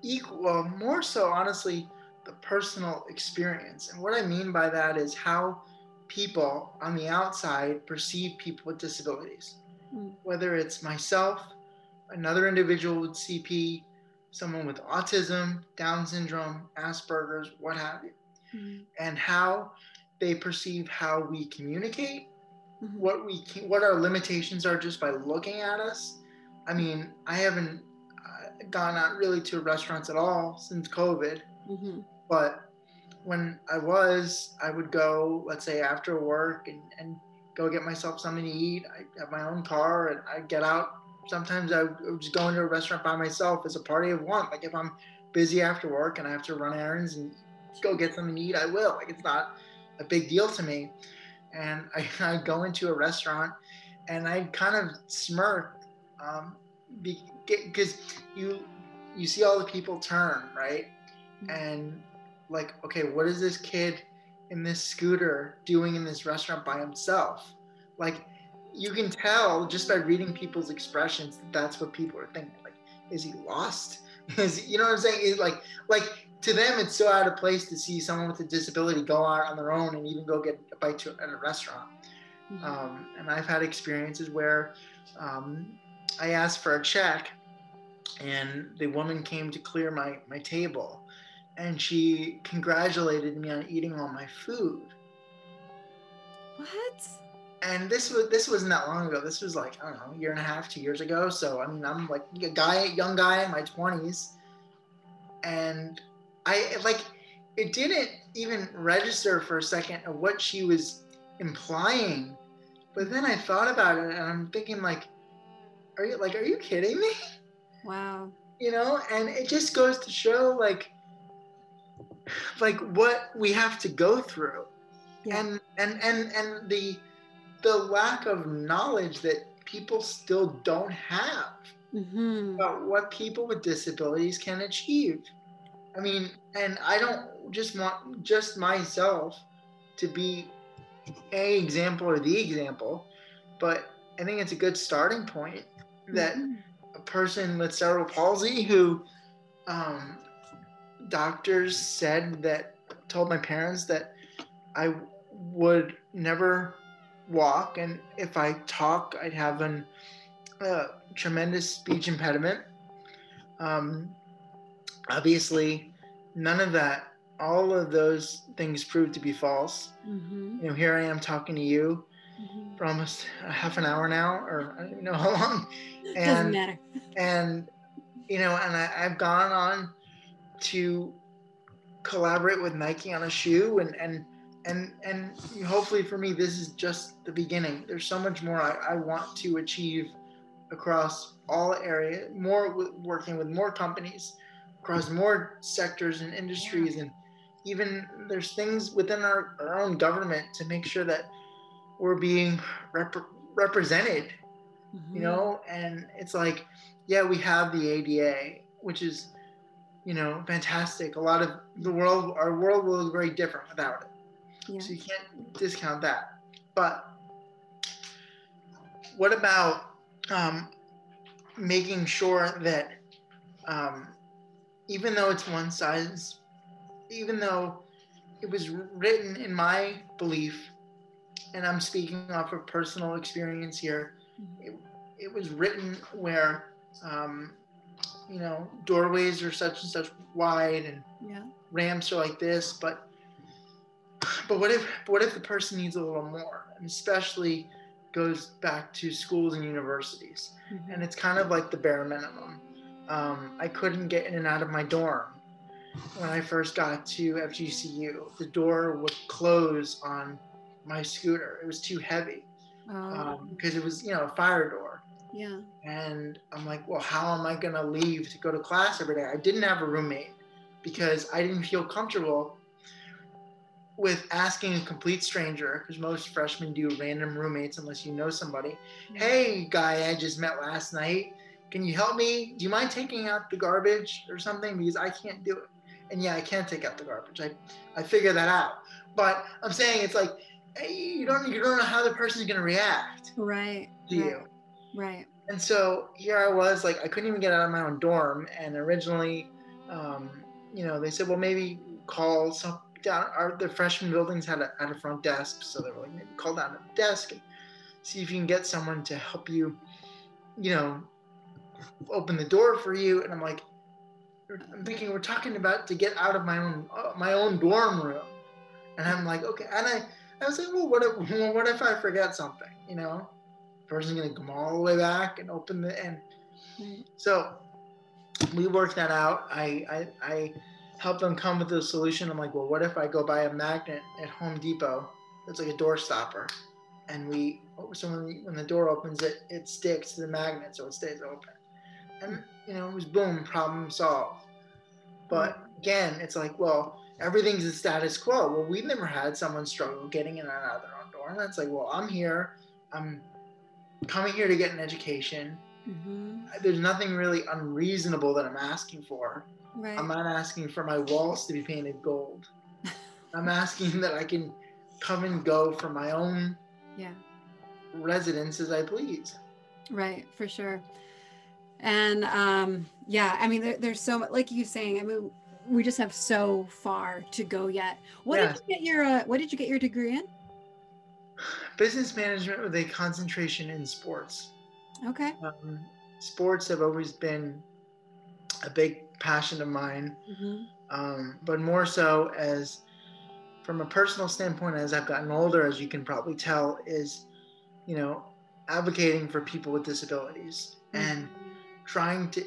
equal well, more so honestly the personal experience and what i mean by that is how people on the outside perceive people with disabilities Mm. whether it's myself another individual with cp someone with autism down syndrome asperger's what have you Mhm. and how they perceive how we communicate, Mhm. what we can, what our limitations are just by looking at us. I mean, I haven't uh, gone out really to restaurants at all since COVID, Mhm. but when I was, I would go, let's say after work and, and go get myself something to eat. I have my own car and I get out. Sometimes I would just go into a restaurant by myself as a party of one. Like if I'm busy after work and I have to run errands and go get something to eat, I will. Like it's not a big deal to me. And I, I go into a restaurant and I kind of smirk um, because you you see all the people turn right mm-hmm. and like okay what is this kid in this scooter doing in this restaurant by himself? Like you can tell just by reading people's expressions that that's what people are thinking. Like is he lost? Is he, you know what i'm saying? It's like like to them it's so out of place to see someone with a disability go out on their own and even go get a bite to, at a restaurant. Mm-hmm. um, and i've had experiences where um, i asked for a check and the woman came to clear my, my table and she congratulated me on eating all my food. What? And this was this wasn't that long ago. This was like I don't know, a year and a half, two years ago. So I mean, I'm like a guy, young guy in my twenties, and I like it didn't even register for a second of what she was implying. But then I thought about it, and I'm thinking like, are you like, are you kidding me? Wow. You know, and it just goes to show like like what we have to go through. Yeah. And and and and the the lack of knowledge that people still don't have mm-hmm. about what people with disabilities can achieve. I mean, and I don't just want just myself to be a example or the example, but I think it's a good starting point that mm-hmm person with cerebral palsy who um, doctors said that told my parents that I would never walk, and if I talk, I'd have a uh, tremendous speech impediment. Um, obviously, none of that, all of those things proved to be false. Mm-hmm. You know, here I am talking to you mm-hmm. for almost a half an hour now, or I don't even know how long. And, Doesn't matter. And you know, and I, I've gone on to collaborate with Nike on a shoe, and and and and hopefully for me, this is just the beginning. There's so much more I, I want to achieve across all areas, more with, working with more companies across more sectors and industries and even there's things within our, our own government to make sure that we're being rep- represented mm-hmm. you know and it's like yeah we have the ada which is you know fantastic a lot of the world our world will look very different without it yeah. so you can't discount that but what about um, making sure that um, even though it's one size even though it was written in my belief and I'm speaking off of personal experience here. It, it was written where, um, you know, doorways are such and such wide and yeah. ramps are like this, but but what if what if the person needs a little more, and especially goes back to schools and universities, mm-hmm. and it's kind of like the bare minimum. Um, I couldn't get in and out of my dorm when I first got to FGCU. The door would close on my scooter. It was too heavy because oh. um, it was, you know, a fire door. Yeah. And I'm like, well, how am I going to leave to go to class every day? I didn't have a roommate because I didn't feel comfortable with asking a complete stranger, because most freshmen do random roommates unless you know somebody. Hey, guy I just met last night, can you help me? Do you mind taking out the garbage or something? Because I can't do it. And yeah, I can't take out the garbage. I, I figure that out. But I'm saying it's like you don't you don't know how the person is going to react right to right, you right. And so here i was like i couldn't even get out of my own dorm and originally um, you know they said well maybe call some down our the freshman buildings had a, had a front desk so they were like maybe call down the desk and see if you can get someone to help you you know open the door for you. And i'm like i'm thinking we're talking about to get out of my own uh, my own dorm room. And i'm like okay and i I was like, well, what if, what if I forget something? You know, person's gonna come all the way back and open the and so we worked that out. I, I I helped them come with a solution. I'm like, well, what if I go buy a magnet at Home Depot? It's like a door stopper, and we so when, when the door opens, it it sticks to the magnet, so it stays open. And you know, it was boom, problem solved. But again, it's like, well, everything's the status quo. Well, we've never had someone struggle getting in and out of their own door, and that's like, well, I'm here, I'm coming here to get an education. Mm-hmm. There's nothing really unreasonable that I'm asking for. Right. I'm not asking for my walls to be painted gold. I'm asking that I can come and go from my own yeah. residence as I please. Right, for sure. And um, yeah, I mean, there, there's so much, like you saying, I mean, we just have so far to go yet. What yeah. did you get your, uh, what did you get your degree in? Business management with a concentration in sports. Okay. Um, sports have always been a big passion of mine, mm-hmm. um, but more so as from a personal standpoint, as I've gotten older, as you can probably tell, is, you know, advocating for people with disabilities mm-hmm. and trying to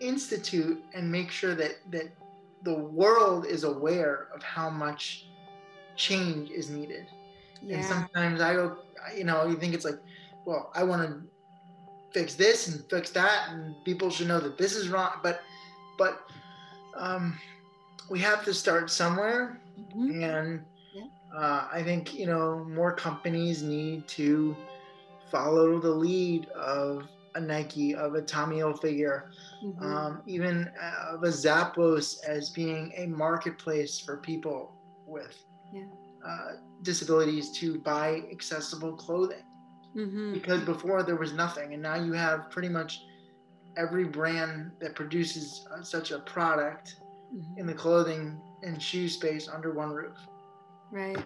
institute and make sure that that the world is aware of how much change is needed. Yeah. And sometimes I go, you know, you think it's like, well, I want to fix this and fix that, and people should know that this is wrong. But, but um, we have to start somewhere, mm-hmm. and yeah. uh, I think you know more companies need to follow the lead of a Nike, of a Tommy Hilfiger, mm-hmm. um, even uh, of a Zappos as being a marketplace for people with yeah. Uh, disabilities to buy accessible clothing. Mm-hmm. Because before there was nothing, and now you have pretty much every brand that produces uh, such a product mm-hmm. in the clothing and shoe space under one roof. Right.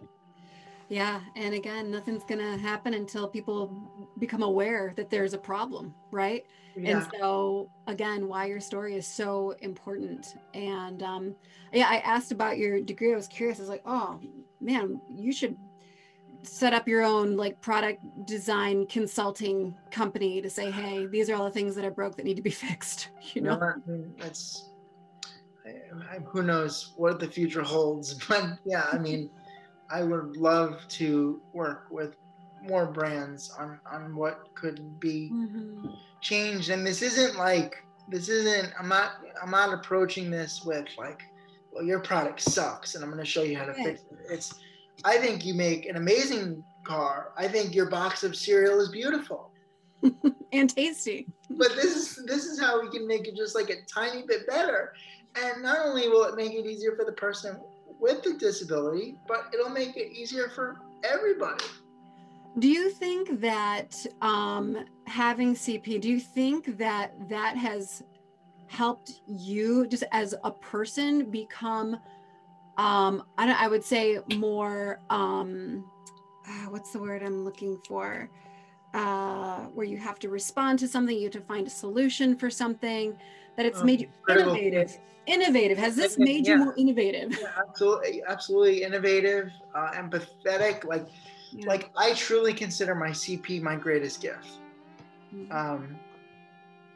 Yeah. And again, nothing's going to happen until people become aware that there's a problem. Right. Yeah. And so, again, why your story is so important. And um, yeah, I asked about your degree. I was curious. I was like, oh, man, you should set up your own like product design consulting company to say, hey, these are all the things that are broke that need to be fixed. You know, no, I that's I, who knows what the future holds. But yeah, I mean, I would love to work with more brands on on what could be mm-hmm. changed. And this isn't like this isn't. I'm not. I'm not approaching this with like, well, your product sucks, and I'm going to show you how to fix it. It's. I think you make an amazing car. I think your box of cereal is beautiful. and tasty. But this is this is how we can make it just like a tiny bit better. And not only will it make it easier for the person with the disability, but it'll make it easier for everybody. Do you think that um, having CP, do you think that that has helped you just as a person become, um, I, I would say, more, um, uh, what's the word I'm looking for? Uh, where you have to respond to something, you have to find a solution for something, that it's um, made you innovative innovative has this made yeah. you more innovative yeah, absolutely absolutely innovative uh, empathetic like yeah. like i truly consider my cp my greatest gift mm-hmm. um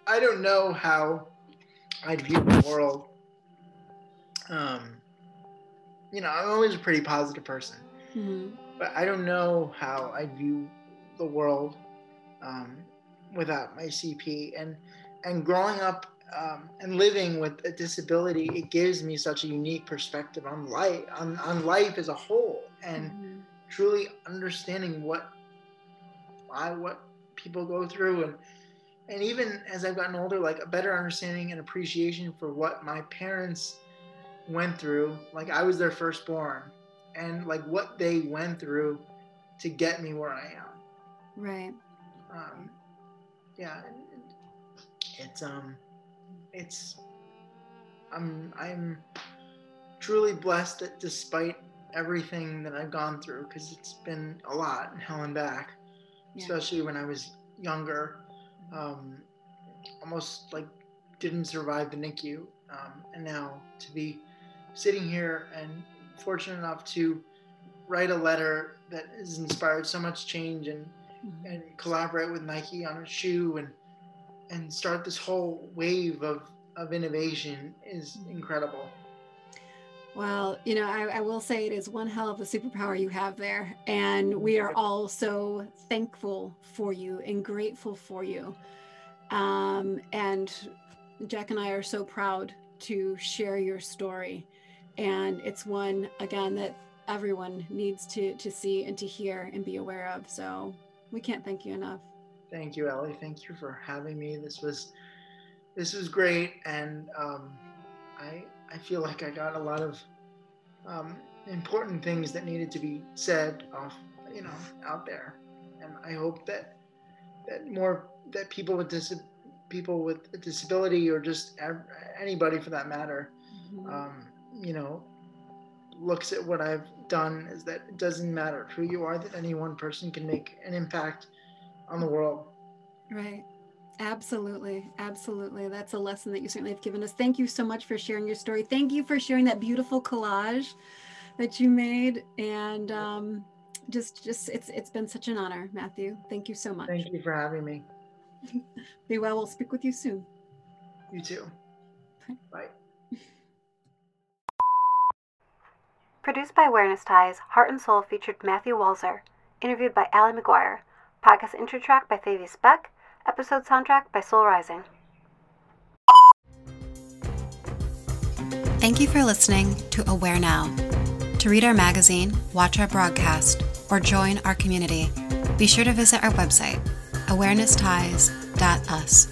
i don't know how i'd view the world um you know i'm always a pretty positive person mm-hmm. but i don't know how i'd view the world um, without my cp and and growing up um, and living with a disability, it gives me such a unique perspective on life, on, on life as a whole, and mm-hmm. truly understanding what why what people go through, and and even as I've gotten older, like a better understanding and appreciation for what my parents went through. Like I was their firstborn, and like what they went through to get me where I am. Right. Um, yeah, it's um it's I'm I'm truly blessed that despite everything that I've gone through, because it's been a lot, and hell and back, yeah. especially when I was younger, um, almost like didn't survive the NICU, um, and now to be sitting here and fortunate enough to write a letter that has inspired so much change and mm-hmm. and collaborate with Nike on a shoe and and start this whole wave of of innovation is incredible. Well, you know, I, I, will say it is one hell of a superpower you have there. And we are all so thankful for you and grateful for you. Um, and Jack and I are so proud to share your story. And it's one, again, that everyone needs to, to see and to hear and be aware of. So we can't thank you enough. Thank you, Ellie. Thank you for having me. This was this was great, and um, I I feel like I got a lot of um, important things that needed to be said off you know out there, and I hope that that more that people with dis- people with a disability or just anybody for that matter, mm-hmm. um, you know, looks at what I've done is that it doesn't matter who you are, that any one person can make an impact on the world. Right. Absolutely. Absolutely. That's a lesson that you certainly have given us. Thank you so much for sharing your story. Thank you for sharing that beautiful collage that you made. And um, just, just, it's, it's been such an honor, Matthew. Thank you so much. Thank you for having me. Be well. We'll speak with you soon. You too. Bye. Produced by Awareness Ties, Heart and Soul featured Matthew Walzer, interviewed by Allie McGuire, podcast intro track by Thavius Beck, episode soundtrack by Soul Rising. Thank you for listening to Aware Now. To read our magazine, watch our broadcast, or join our community, be sure to visit our website, awarenessties.us.